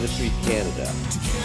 Ministries Canada.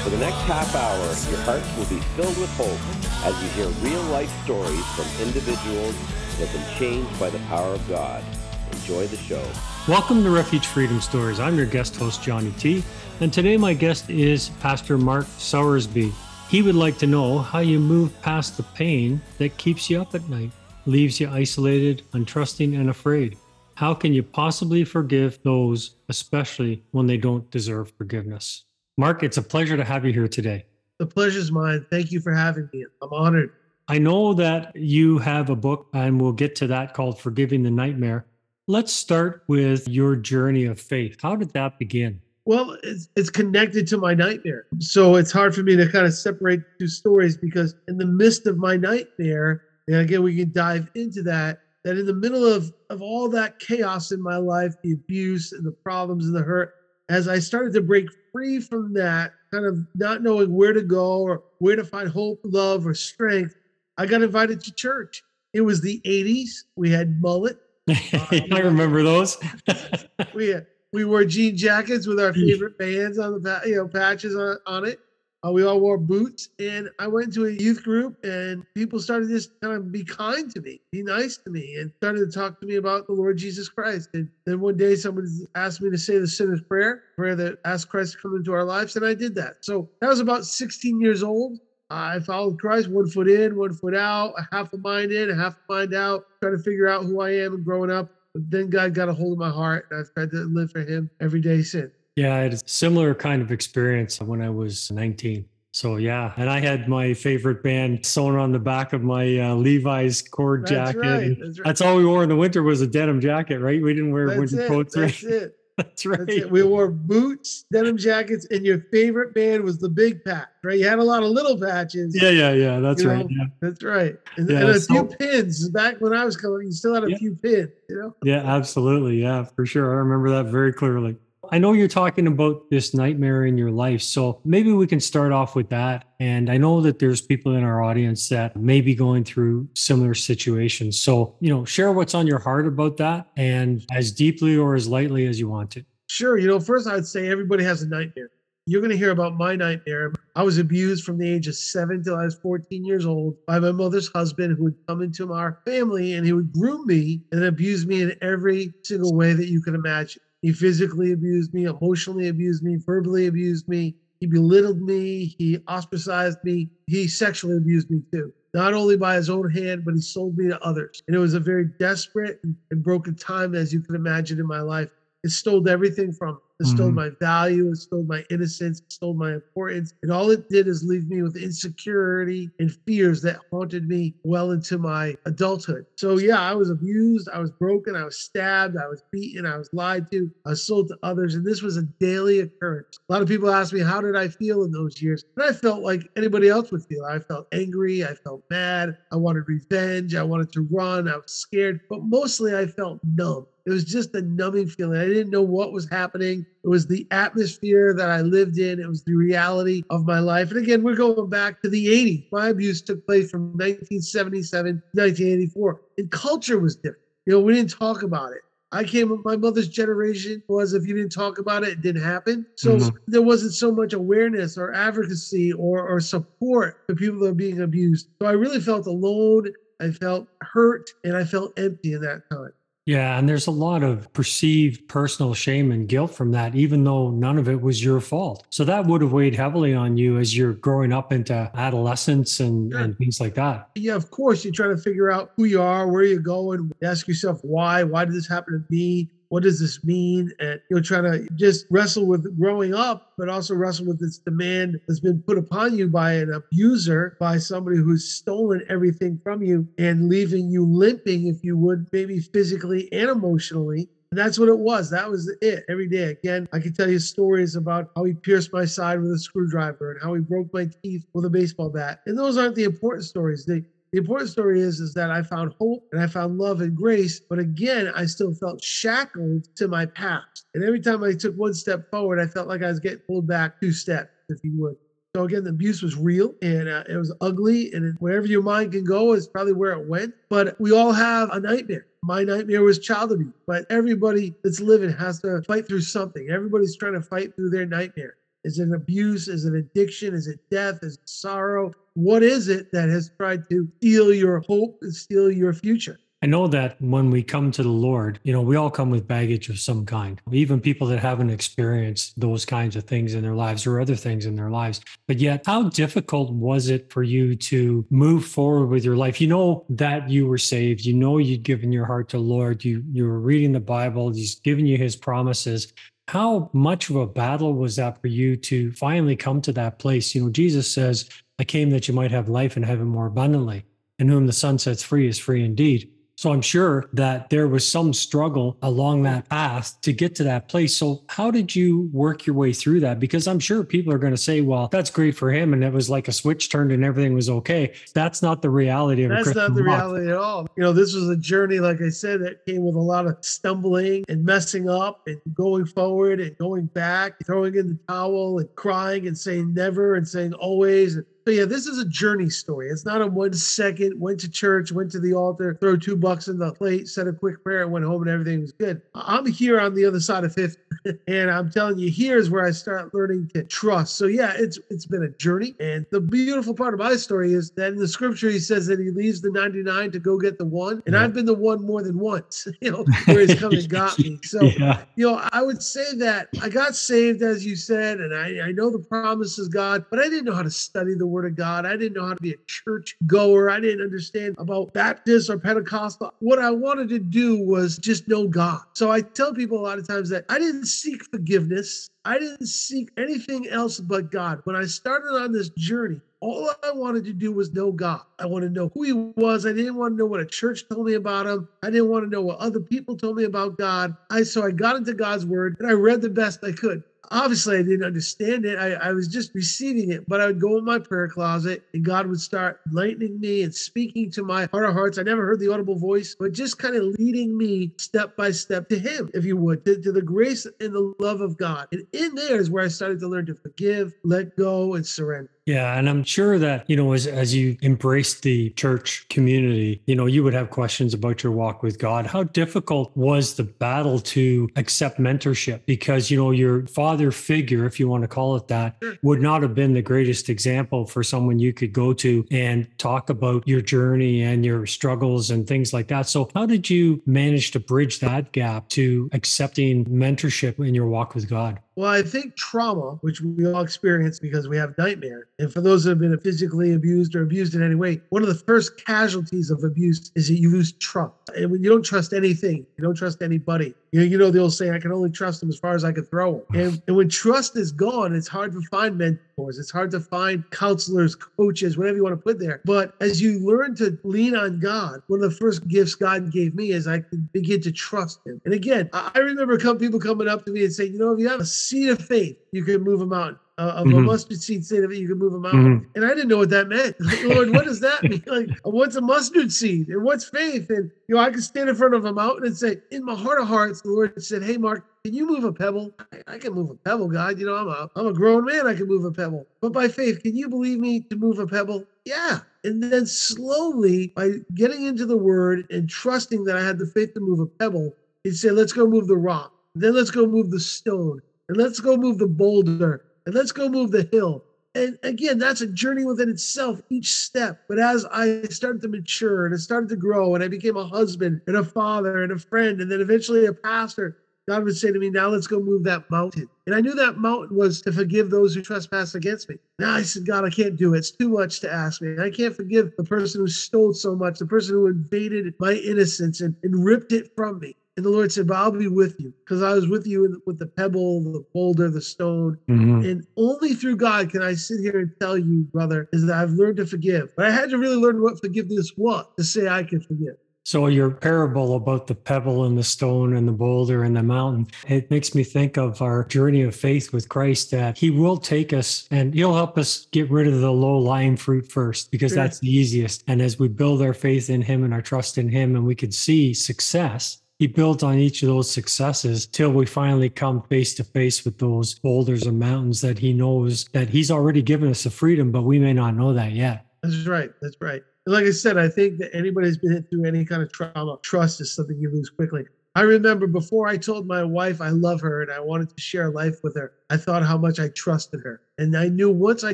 For the next half hour, your hearts will be filled with hope as you hear real life stories from individuals that have been changed by the power of God. Enjoy the show. Welcome to Refuge Freedom Stories. I'm your guest host, Johnny T. And today my guest is Pastor Mark Sowersby. He would like to know how you move past the pain that keeps you up at night, leaves you isolated, untrusting, and afraid. How can you possibly forgive those, especially when they don't deserve forgiveness? Mark, it's a pleasure to have you here today. The pleasure's mine. Thank you for having me. I'm honored. I know that you have a book, and we'll get to that called Forgiving the Nightmare. Let's start with your journey of faith. How did that begin? Well, it's, it's connected to my nightmare. So it's hard for me to kind of separate two stories because in the midst of my nightmare, and again, we can dive into that, that in the middle of, of all that chaos in my life, the abuse and the problems and the hurt, as I started to break free from that, kind of not knowing where to go or where to find hope, love, or strength, I got invited to church. It was the 80s. We had mullet. I remember those. we we wore jean jackets with our favorite bands on the you know patches on, on it. Uh, we all wore boots, and I went to a youth group, and people started just kind of be kind to me, be nice to me, and started to talk to me about the Lord Jesus Christ. And then one day, someone asked me to say the sinner's prayer, prayer that asked Christ to come into our lives, and I did that. So that was about 16 years old. I followed Christ, one foot in, one foot out, half a mind in, half a mind out, trying to figure out who I am and growing up. But then God got a hold of my heart, and I've tried to live for Him every day since. Yeah, I had a similar kind of experience when I was 19. So yeah, and I had my favorite band sewn on the back of my uh, Levi's cord That's jacket. right, that's right. That's all we wore in the winter was a denim jacket, right? We didn't wear That's winter it. coats, That's right? it. That's right. That's. We wore boots, denim jackets, and your favorite band was the Big Patch, right? You had a lot of little patches. Yeah, yeah, yeah. That's You right. Yeah. That's right. And, Yeah, and a so- few pins. Back when I was coming, you still had a Yeah. few pins, you know? Yeah, absolutely. Yeah, for sure. I remember that very clearly. I know you're talking about this nightmare in your life. So maybe we can start off with that. And I know that there's people in our audience that may be going through similar situations. So, you know, share what's on your heart about that and as deeply or as lightly as you want to. Sure. You know, first I'd say everybody has a nightmare. You're going to hear about my nightmare. I was abused from the age of seven till I was 14 years old by my mother's husband, who would come into our family and he would groom me and abuse me in every single way that you can imagine. He physically abused me, emotionally abused me, verbally abused me. He belittled me. He ostracized me. He sexually abused me too. Not only by his own hand, but he sold me to others. And it was a very desperate and, broken time, as you can imagine, in my life. It stole everything from me. It stole Mhm. my value. It stole my innocence. It stole my importance. And all it did is leave me with insecurity and fears that haunted me well into my adulthood. So, yeah, I was abused. I was broken. I was stabbed. I was beaten. I was lied to. I was sold to others. And this was a daily occurrence. A lot of people ask me, how did I feel in those years? And I felt like anybody else would feel. I felt angry. I felt mad. I wanted revenge. I wanted to run. I was scared. But mostly I felt numb. It was just a numbing feeling. I didn't know what was happening. It was the atmosphere that I lived in. It was the reality of my life. And again, we're going back to the 80s. My abuse took place from 1977 to 1984. And culture was different. You know, we didn't talk about it. I came, my mother's generation was if you didn't talk about it, it didn't happen. So Mhm. there wasn't so much awareness or advocacy or, or support for people that are being abused. So I really felt alone. I felt hurt and I felt empty in that time. Yeah. And there's a lot of perceived personal shame and guilt from that, even though none of it was your fault. So that would have weighed heavily on you as you're growing up into adolescence and, Sure. and things like that. yeah, of course, you're trying to figure out who you are, where you're going. Ask yourself why. Why did this happen to me? What does this mean? And you're trying to just wrestle with growing up, but also wrestle with this demand that's been put upon you by an abuser, by somebody who's stolen everything from you and leaving you limping, if you would, maybe physically and emotionally. And that's what it was. That was it every day. Again, I can tell you stories about how he pierced my side with a screwdriver and how he broke my teeth with a baseball bat. And those aren't the important stories. They, the important story is, is that I found hope and I found love and grace. But again, I still felt shackled to my past. And every time I took one step forward, I felt like I was getting pulled back two steps, if you would. So again, the abuse was real and uh, it was ugly. And wherever your mind can go is probably where it went. But we all have a nightmare. My nightmare was child abuse, but everybody that's living has to fight through something. Everybody's trying to fight through their nightmare. Is it abuse? Is it addiction? Is it death? Is it sorrow? What is it that has tried to steal your hope and steal your future? I know that when we come to the Lord, you know, we all come with baggage of some kind, even people that haven't experienced those kinds of things in their lives or other things in their lives. But yet, how difficult was it for you to move forward with your life? You know that you were saved. You know you'd given your heart to Lord. You you were reading the Bible. He's given you his promises. How much of a battle was that for you to finally come to that place? You know, Jesus says, I came that you might have life and have it more abundantly. And whom the Son sets free is free indeed. So I'm sure that there was some struggle along that path to get to that place. So how did you work your way through that? Because I'm sure people are going to say, well, that's great for him. And it was like a switch turned and everything was okay. That's not the reality of That's not the reality at all. You know, this was a journey, like I said, that came with a lot of stumbling and messing up and going forward and going back, throwing in the towel and crying and saying never and saying always. So yeah, this is a journey story. It's not a one second, went to church, went to the altar, throw two bucks in the plate, said a quick prayer, went home and everything was good. I'm here on the other side of 50. And I'm telling you, here's where I start learning to trust. So yeah, it's it's been a journey. And the beautiful part of my story is that in the scripture he says that he leaves the 99 to go get the one. And yeah. I've been the one more than once, you know, where he's come and got me. So yeah. you know, I would say that I got saved, as you said, and I, I know the promises God, but I didn't know how to study the word of God. I didn't know how to be a church goer. I didn't understand about Baptist or Pentecostal. What I wanted to do was just know God. So I tell people a lot of times that I didn't seek forgiveness. I didn't seek anything else but God. When I started on this journey, all I wanted to do was know God. I wanted to know who He was. I didn't want to know what a church told me about Him. I didn't want to know what other people told me about God. I so I got into God's Word and I read the best I could obviously I didn't understand it. I, I, was just receiving it, but I would go in my prayer closet and God would start lightening me and speaking to my heart of hearts. I never heard the audible voice, but just kind of leading me step by step to Him, if you would, to, to the grace and the love of God. And in there is where I started to learn to forgive, let go, and surrender. Yeah, and I'm sure that, you know, as as you embraced the church community, you know, you would have questions about your walk with God. How difficult was the battle to accept mentorship because, you know, your father figure, if you want to call it that, would not have been the greatest example for someone you could go to and talk about your journey and your struggles and things like that. So, how did you manage to bridge that gap to accepting mentorship in your walk with God? Well, I think trauma, which we all experience because we have nightmare, and for those that have been physically abused or abused in any way, one of the first casualties of abuse is that you lose trust. And when you don't trust anything, you don't trust anybody. You know, you know the old saying, I can only trust them as far as I can throw them. And, and when trust is gone, it's hard to find mentors. It's hard to find counselors, coaches, whatever you want to put there. But as you learn to lean on God, one of the first gifts God gave me is I could begin to trust Him. And again, I remember come, people coming up to me and saying, you know, if you have a seed of faith, you can move a mountain of mm-hmm. a mustard seed seed that you can move a mountain. Mm-hmm. And I didn't know what that meant. Like, Lord, what does that mean? Like, what's a mustard seed and what's faith? And you know, I could stand in front of a mountain and say, in my heart of hearts, the Lord said, Hey, Mark, can you move a pebble? I, I, can move a pebble, God. You know, I'm a I'm a grown man. I can move a pebble. But by faith, can you believe me to move a pebble? Yeah. And then slowly, by getting into the Word and trusting that I had the faith to move a pebble, He said, "Let's go move the rock. Then let's go move the stone." and let's go move the boulder and let's go move the hill. And again, that's a journey within itself, each step. But as I started to mature and I started to grow and I became a husband and a father and a friend and then eventually a pastor, God would say to me, Now let's go move that mountain. And I knew that mountain was to forgive those who trespass against me. Now I said, God, I can't do it. It's too much to ask me. I can't forgive the person who stole so much, the person who invaded my innocence and, and ripped it from me. And the Lord said, But I'll be with you because I was with you with the pebble, the boulder, the stone. Mm-hmm. And only through God can I sit here and tell you, brother, is that I've learned to forgive. But I had to really learn what forgiveness was to say I can forgive. So your parable about the pebble and the stone and the boulder and the mountain, it makes me think of our journey of faith with Christ that he will take us and he'll help us get rid of the low lying fruit first because that's the easiest. And as we build our faith in him and our trust in him and we can see success, he builds on each of those successes till we finally come face to face with those boulders and mountains that he knows that he's already given us the freedom, but we may not know that yet. That's right. That's right. Like I said, I think that anybody who's been through any kind of trauma, trust is something you lose quickly. I remember before I told my wife I love her and I wanted to share life with her, I thought how much I trusted her. And I knew once I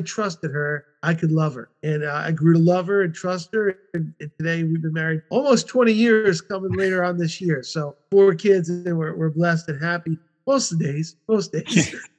trusted her, I could love her. And uh, I grew to love her and trust her. And, and, today we've been married almost 20 years coming later on this year. So four kids and we're, we're blessed and happy most of the days, most days.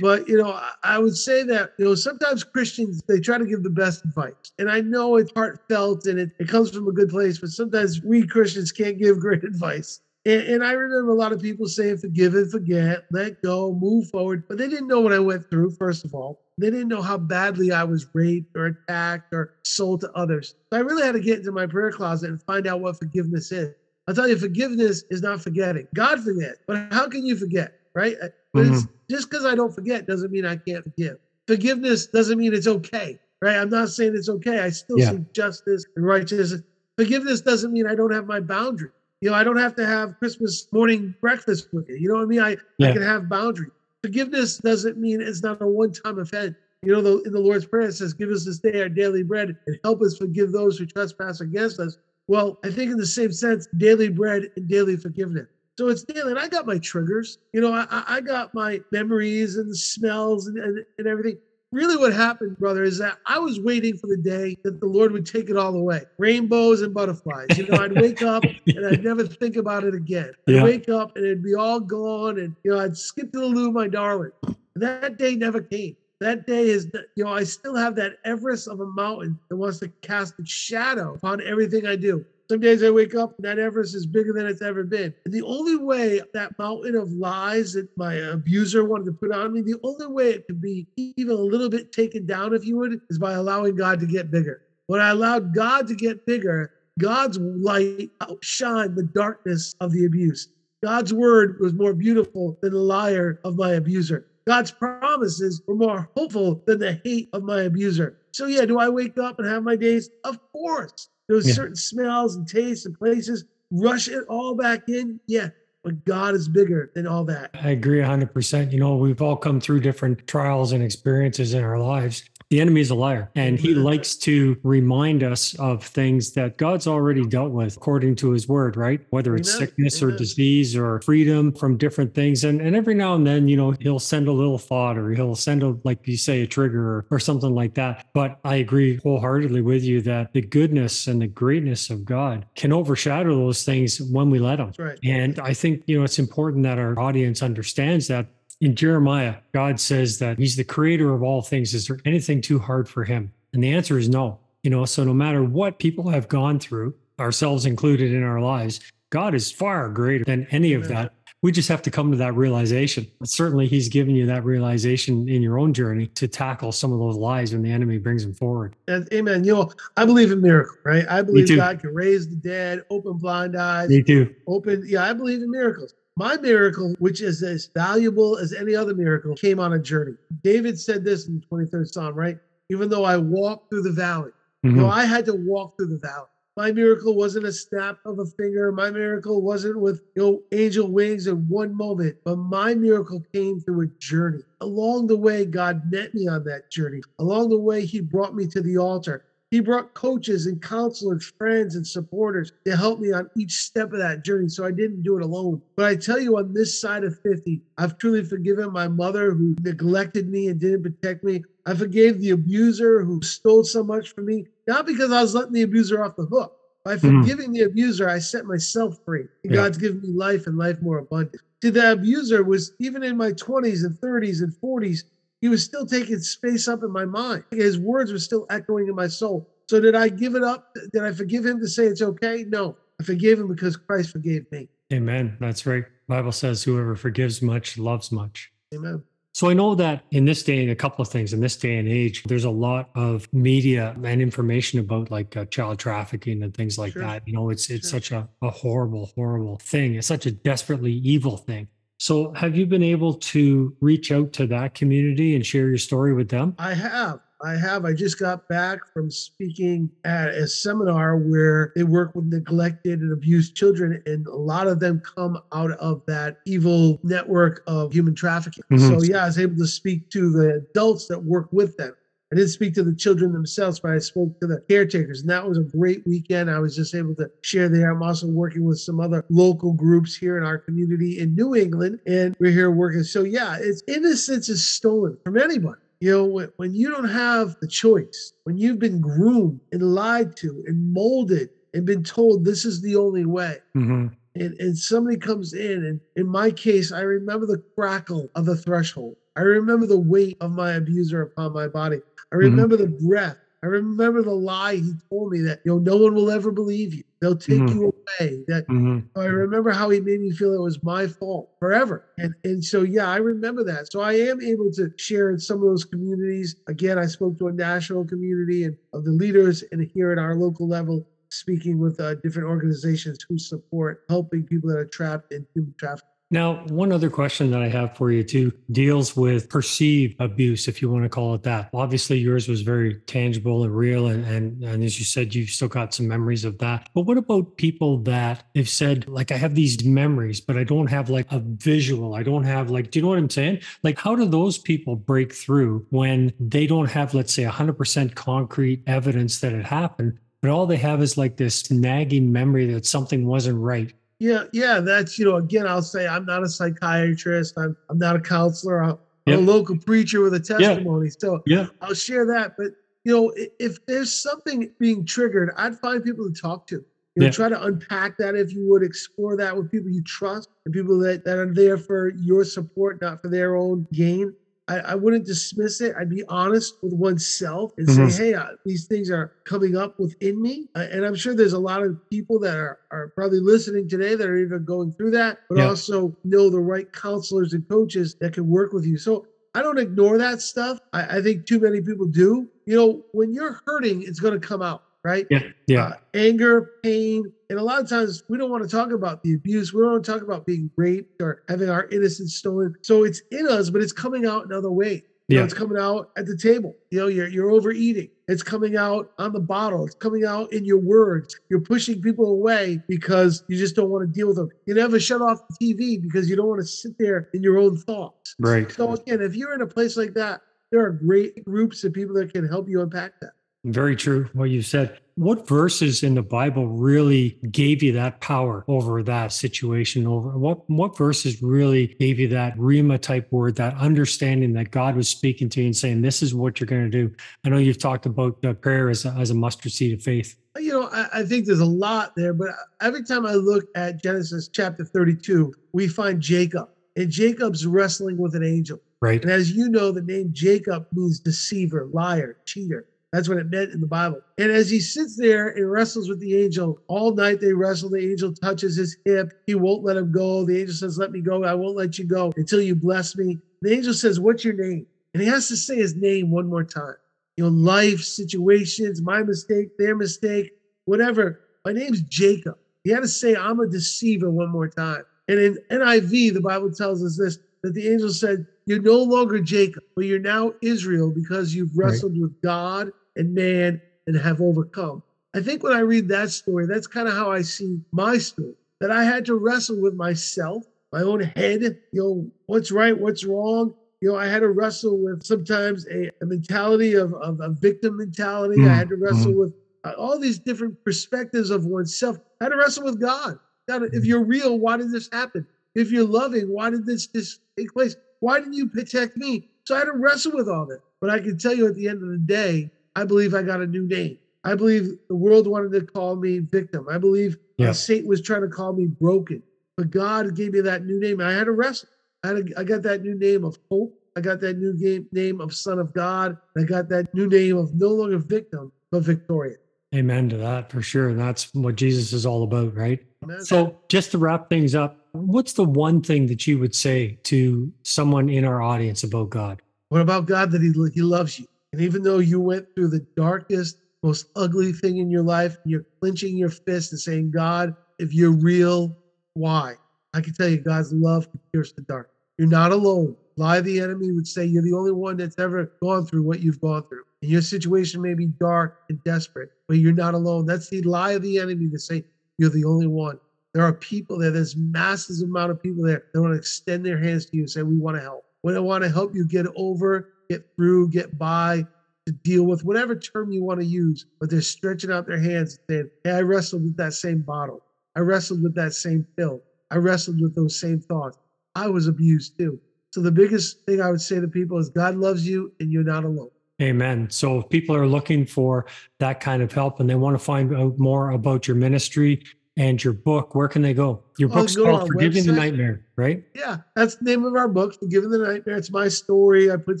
but you know, I would say that you know sometimes Christians they try to give the best advice, and I know it's heartfelt and it, it comes from a good place, but sometimes we Christians can't give great advice. And, and, I remember a lot of people saying, forgive and forget, let go, move forward. But they didn't know what I went through, first of all. They didn't know how badly I was raped or attacked or sold to others. So I really had to get into my prayer closet and find out what forgiveness is. I'll tell you, forgiveness is not forgetting. God forget, but how can you forget, right? Uh, but mm-hmm. just because I don't forget doesn't mean I can't forgive. Forgiveness doesn't mean it's okay, right? I'm not saying it's okay. I still yeah. see justice and righteousness. Forgiveness doesn't mean I don't have my boundary. You know, I don't have to have Christmas morning breakfast with you. You know what I mean? I, yeah. I can have boundaries. Forgiveness doesn't mean it's not a one-time offense. You know, the, in the Lord's Prayer, it says, Give us this day our daily bread and help us forgive those who trespass against us well, I think in the same sense, daily bread and daily forgiveness. So it's daily. And I got my triggers. You know, I, I got my memories and the smells and, and, and everything. Really, what happened, brother, is that I was waiting for the day that the Lord would take it all away rainbows and butterflies. You know, I'd wake up and I'd never think about it again. I'd yeah. wake up and it'd be all gone. And, you know, I'd skip to the loo, my darling. And that day never came. That day is, you know, I still have that Everest of a mountain that wants to cast its shadow upon everything I do. Some days I wake up and that Everest is bigger than it's ever been. And the only way that mountain of lies that my abuser wanted to put on me, the only way it could be even a little bit taken down, if you would, is by allowing God to get bigger. When I allowed God to get bigger, God's light outshined the darkness of the abuse. God's word was more beautiful than the liar of my abuser. God's promises were more hopeful than the hate of my abuser. So, yeah, do I wake up and have my days? Of course. Those yeah. certain smells and tastes and places, rush it all back in. Yeah, but God is bigger than all that. I agree 100%. You know, we've all come through different trials and experiences in our lives the enemy is a liar and he likes to remind us of things that God's already dealt with according to his word, right? Whether it's Amen. sickness Amen. or disease or freedom from different things. And, and every now and then, you know, he'll send a little thought or he'll send a, like you say, a trigger or, or something like that. But I agree wholeheartedly with you that the goodness and the greatness of God can overshadow those things when we let them. Right. And I think, you know, it's important that our audience understands that in Jeremiah, God says that he's the creator of all things. Is there anything too hard for him? And the answer is no. You know, so no matter what people have gone through, ourselves included in our lives, God is far greater than any of that. We just have to come to that realization. But certainly, He's given you that realization in your own journey to tackle some of those lies when the enemy brings them forward. Amen. You know, I believe in miracles, right? I believe God can raise the dead, open blind eyes. Me too. Open, yeah, I believe in miracles. My miracle, which is as valuable as any other miracle, came on a journey. David said this in the 23rd Psalm, right? Even though I walked through the valley, mm-hmm. you know, I had to walk through the valley. My miracle wasn't a snap of a finger. My miracle wasn't with you know angel wings in one moment, but my miracle came through a journey. Along the way, God met me on that journey. Along the way, He brought me to the altar. He brought coaches and counselors, friends and supporters to help me on each step of that journey. So I didn't do it alone. But I tell you, on this side of 50, I've truly forgiven my mother who neglected me and didn't protect me. I forgave the abuser who stole so much from me, not because I was letting the abuser off the hook. By mm-hmm. forgiving mm. the abuser, I set myself free. Yeah. God's given me life and life more abundant. See, the abuser was even in my 20s and 30s and 40s, he was still taking space up in my mind. His words were still echoing in my soul. So did I give it up? Did I forgive him to say it's okay? No. I forgave him because Christ forgave me. Amen. That's right. Bible says whoever forgives much loves much. Amen. So I know that in this day, and a couple of things in this day and age, there's a lot of media and information about like uh, child trafficking and things like sure. that. You know, it's it's sure. such a, a horrible, horrible thing. It's such a desperately evil thing. So, have you been able to reach out to that community and share your story with them? I have. I have. I just got back from speaking at a seminar where they work with neglected and abused children, and a lot of them come out of that evil network of human trafficking. Mhm. So, yeah, I was able to speak to the adults that work with them. I didn't speak to the children themselves, but I spoke to the caretakers, and that was a great weekend. I was just able to share there. I'm also working with some other local groups here in our community in New England, and we're here working. So, yeah, it's innocence is stolen from anybody. You know, when, when you don't have the choice, when you've been groomed and lied to and molded and been told this is the only way, hmm and, and somebody comes in and in my case i remember the crackle of the threshold i remember the weight of my abuser upon my body i remember the breath i remember the lie he told me that you know no one will ever believe you they'll take Mhm. you away that hmm I remember how he made me feel it was my fault forever. And and so yeah, I remember that. So I am able to share in some of those communities. Again, I spoke to a national community and of the leaders and here at our local level, speaking with uh, different organizations who support helping people that are trapped in human trafficking. Now, one other question that I have for you too deals with perceived abuse, if you want to call it that. Obviously, yours was very tangible and real, and and, and as you said, you've still got some memories of that. But what about people that have said, like, I have these memories, but I don't have like a visual. I don't have like, do you know what I'm saying? Like, how do those people break through when they don't have, let's say, 100% concrete evidence that it happened? But all they have is like this nagging memory that something wasn't right. Yeah, yeah, that's you know, again, I'll say I'm not a psychiatrist, I'm I'm not a counselor, I'm, I'm a local preacher with a testimony. So Yeah. I'll share that. But you know, if there's something being triggered, I'd find people to talk to. You know, Yeah. try to unpack that if you would, explore that with people you trust and people that, that are there for your support, not for their own gain. I, I wouldn't dismiss it. I'd be honest with oneself and Mhm. say, hey, uh, these things are coming up within me. Uh, and I'm sure there's a lot of people that are, are probably listening today that are even going through that, but Yeah. also know the right counselors and coaches that can work with you. So I don't ignore that stuff. I, I think too many people do. You know, when you're hurting, it's going to come out, right? Yeah. Yeah. Uh, anger, pain. And a lot of times we don't want to talk about the abuse. We don't want to talk about being raped or having our innocence stolen. So it's in us, but it's coming out in other ways. You know, Yeah. it's coming out at the table. You know, you're you're overeating. It's coming out on the bottle. It's coming out in your words. You're pushing people away because you just don't want to deal with them. You never shut off the TV because you don't want to sit there in your own thoughts. Right. So again, if you're in a place like that, there are great groups of people that can help you unpack that. Very true. What you said. What verses in the Bible really gave you that power over that situation? Over what what verses really gave you that Rhema type word, that understanding that God was speaking to you and saying, "This is what you're going to do." I know you've talked about uh, prayer as a, as a mustard seed of faith. You know, I, I think there's a lot there, but every time I look at Genesis chapter 32, we find Jacob, and Jacob's wrestling with an angel. Right. And as you know, the name Jacob means deceiver, liar, cheater. That's what it meant in the Bible. And as he sits there and wrestles with the angel, all night they wrestle. The angel touches his hip. He won't let him go. The angel says, Let me go. I won't let you go until you bless me. The angel says, What's your name? And he has to say his name one more time. You know, life, situations, my mistake, their mistake, whatever. My name's Jacob. He had to say, I'm a deceiver one more time. And in NIV, the Bible tells us this that the angel said, You're no longer Jacob, but you're now Israel because you've Right. wrestled with God and man and have overcome. I think when I read that story, that's kind of how I see my story that I had to wrestle with myself, my own head, you know, what's right, what's wrong. You know, I had to wrestle with sometimes a, a mentality of, of a victim mentality. I Mm, had to wrestle with uh, all these different perspectives of oneself. I had to wrestle with God. God, if you're real, why did this happen? If you're loving, why did this, this take place? Why didn't you protect me? So I had to wrestle with all that. But I can tell you at the end of the day, I believe I got a new name. I believe the world wanted to call me victim. I believe Yeah. Satan was trying to call me broken. But God gave me that new name. I had to wrestle. I, had to, I got that new name of hope. I got that new game, name of son of God. I got that new name of no longer victim, but victorious. Amen to that for sure. And that's what Jesus is all about, right? Amen. So, just to wrap things up, what's the one thing that you would say to someone in our audience about God? What about God that he, he loves you? And even though you went through the darkest, most ugly thing in your life, you're clenching your fist and saying, God, if you're real, why? I can tell you, God's love can pierce the dark. You're not alone. Lie the enemy would say you're the only one that's ever gone through what you've gone through. And your situation may be dark and desperate, but you're not alone. That's the lie of the enemy to say you're the only one. There are people there, there's massive amount of people there that want to extend their hands to you and say, We want to help. We want to help you get over, get through, get by, to deal with whatever term you want to use, but they're stretching out their hands and saying, Hey, I wrestled with that same bottle. I wrestled with that same pill. I wrestled with those same thoughts. I was abused too. So the biggest thing I would say to people is God loves you and you're not alone. Amen. So if people are looking for that kind of help and they want to find out more about your ministry and your book, where can they go? Your Well, book's go called Forgiving the. Nightmare, right? Yeah, that's the name of our book, Forgiving the Nightmare. It's my story. I put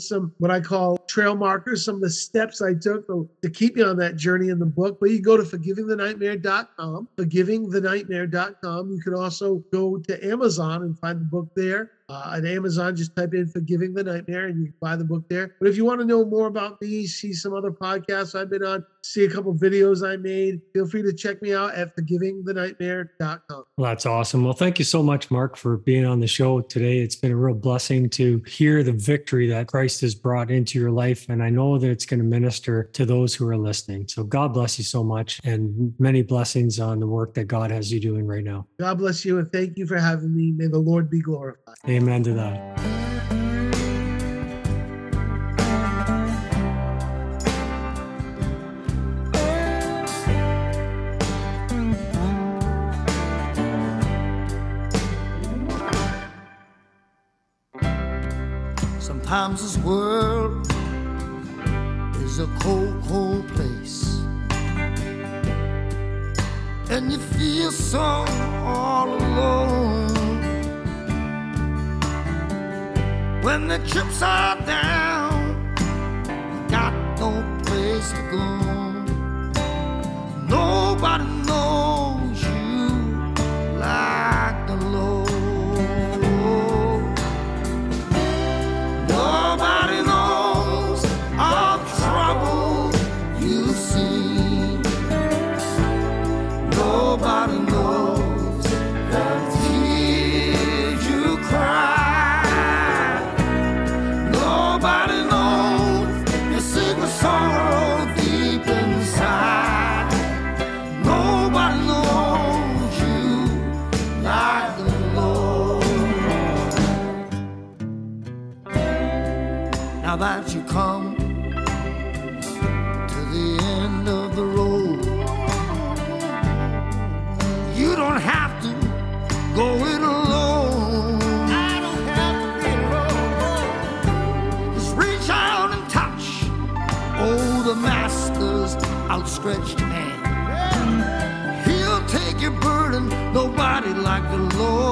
some what I call trail markers, some of the steps I took to, to keep you on that journey in the book. But you go to forgivingthenightmare.com, forgivingthenightmare.com. You can also go to Amazon and find the book there. Uh, at Amazon, just type in Forgiving the Nightmare and you can buy the book there. But if you want to know more about me, see some other podcasts I've been on, see a couple videos I made, feel free to check me out at forgivingthenightmare.com. Well, that's awesome. Well, thank you so much, Mark, for being on the show today. It's been a real blessing to hear the victory that Christ has brought into your life. And I know that it's going to minister to those who are listening. So God bless you so much and many blessings on the work that God has you doing right now. God bless you and thank you for having me. May the Lord be glorified. Amen to that. Sometimes this world is a cold, cold place. And you feel so all alone. When the chips are down, you got no place to go. That you come to the end of the road, you don't have to go it alone. I don't have to be alone. Just reach out and touch, oh, the master's outstretched hand. He'll take your burden, nobody like the Lord